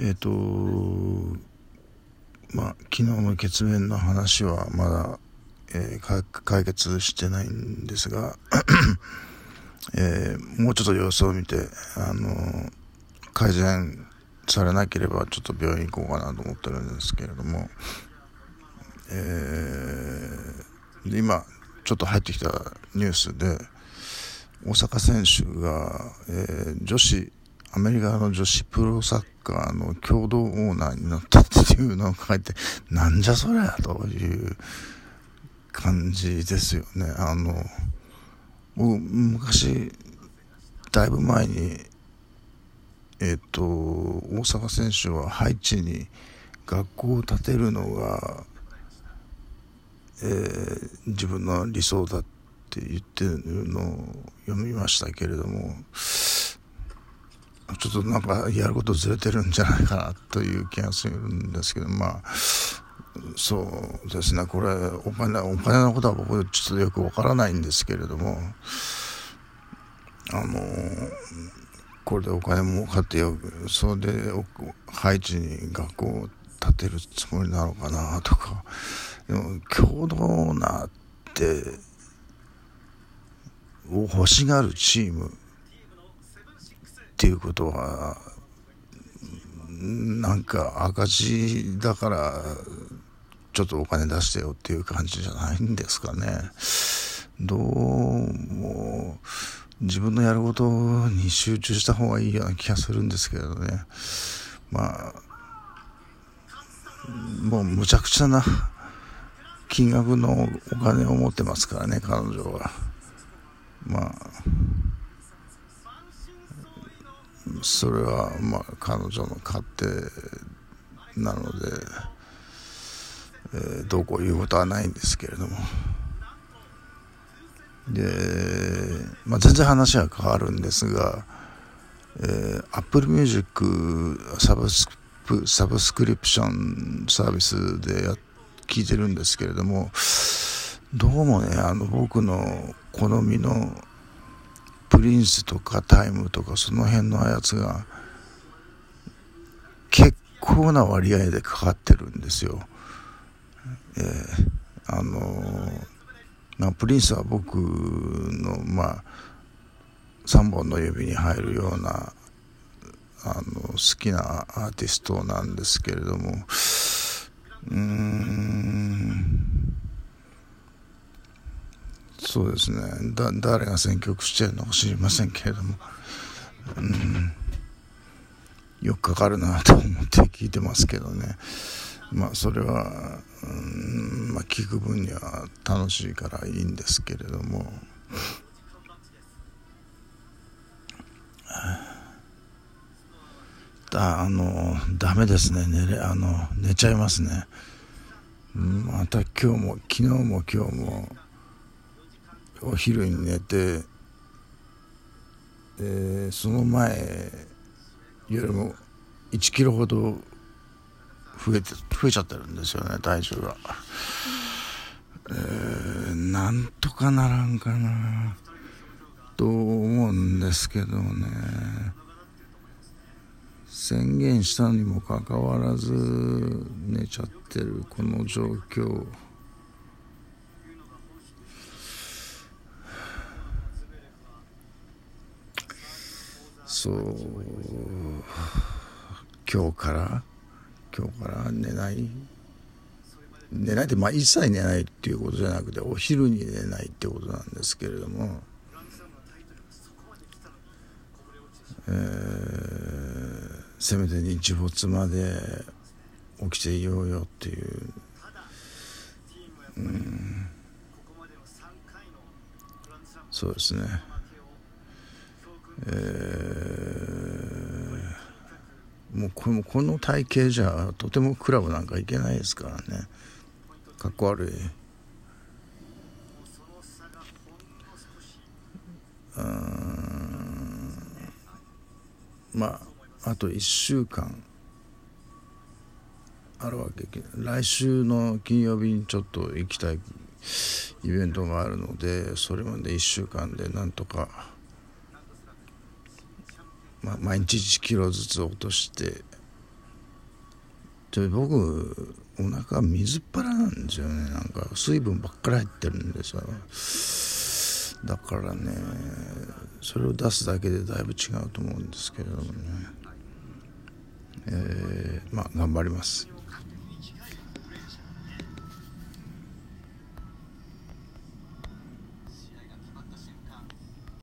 えっ、ー、とまあ昨日の血縁の話はまだ、えー、解決してないんですが、えー、もうちょっと様子を見てあの改善されなければちょっと病院行こうかなと思ってるんですけれども、えー、で今ちょっと入ってきたニュースで大阪選手が、えー、女子アメリカの女子プロサッカーの共同オーナーになったっていうのを書いて、なんじゃそりゃという感じですよね。あの、昔、だいぶ前に、えっ、と、大阪選手はハイチに学校を建てるのが、えー、自分の理想だって言ってるのを読みましたけれども、ちょっとなんかやることずれてるんじゃないかなという気がするんですけど、まあ、そうですね、これ、お金、お金のことは僕ちょっとよくわからないんですけれども、あの、これでお金儲かってよ、それで配置に学校を建てるつもりなのかなとか、でも共同なって、を欲しがるチーム、っていうことはなんか赤字だからちょっとお金出してよっていう感じじゃないんですかね。どうも自分のやることに集中した方がいいような気がするんですけどね。まあもうむちゃくちゃな金額のお金を持ってますからね彼女は。まあそれはまあ彼女の勝手なので、えー、どうこう言うことはないんですけれども。で、まあ、全然話は変わるんですが、えー、Apple Music サブスサブスクリプションサービスでや聞いてるんですけれどもどうもねあの僕の好みのプリンスとかタイムとかその辺のやつが結構な割合でかかってるんですよ。えー、あのー、まあ、プリンスは僕のまあ3本の指に入るようなあの好きなアーティストなんですけれどもうーんそうですね。だ誰が選曲してるのか知りませんけれども、うん、よくかかるなと思って聞いてますけどね。まあそれは、うんまあ、聞く分には楽しいからいいんですけれども。だあのダメですね。寝れあの寝ちゃいますね。また今日も昨日も今日もお昼に寝て、えー、その前よりも1キロほど増えて増えちゃってるんですよね体重が、えー、なんとかならんかなと思うんですけどね。宣言したにもかかわらず寝ちゃってるこの状況。そう。今日から今日から寝ない。寝ないってまあ一切寝ないっていうことじゃなくてお昼に寝ないってことなんですけれども、えー、せめて日没まで起きていようよっていう、うん、そうですね。えー、もうこのこの体型じゃとてもクラブなんか行けないですからね。かっこ悪い。まああと1週間。あるわけ来週の金曜日にちょっと行きたいイベントがあるのでそれまで1週間でなんとかまあ、毎日1キロずつ落として。で僕お腹水っ腹なんですよね。なんか水分ばっかり入ってるんですよ。だからねそれを出すだけでだいぶ違うと思うんですけれどもね。えー、まあ頑張ります。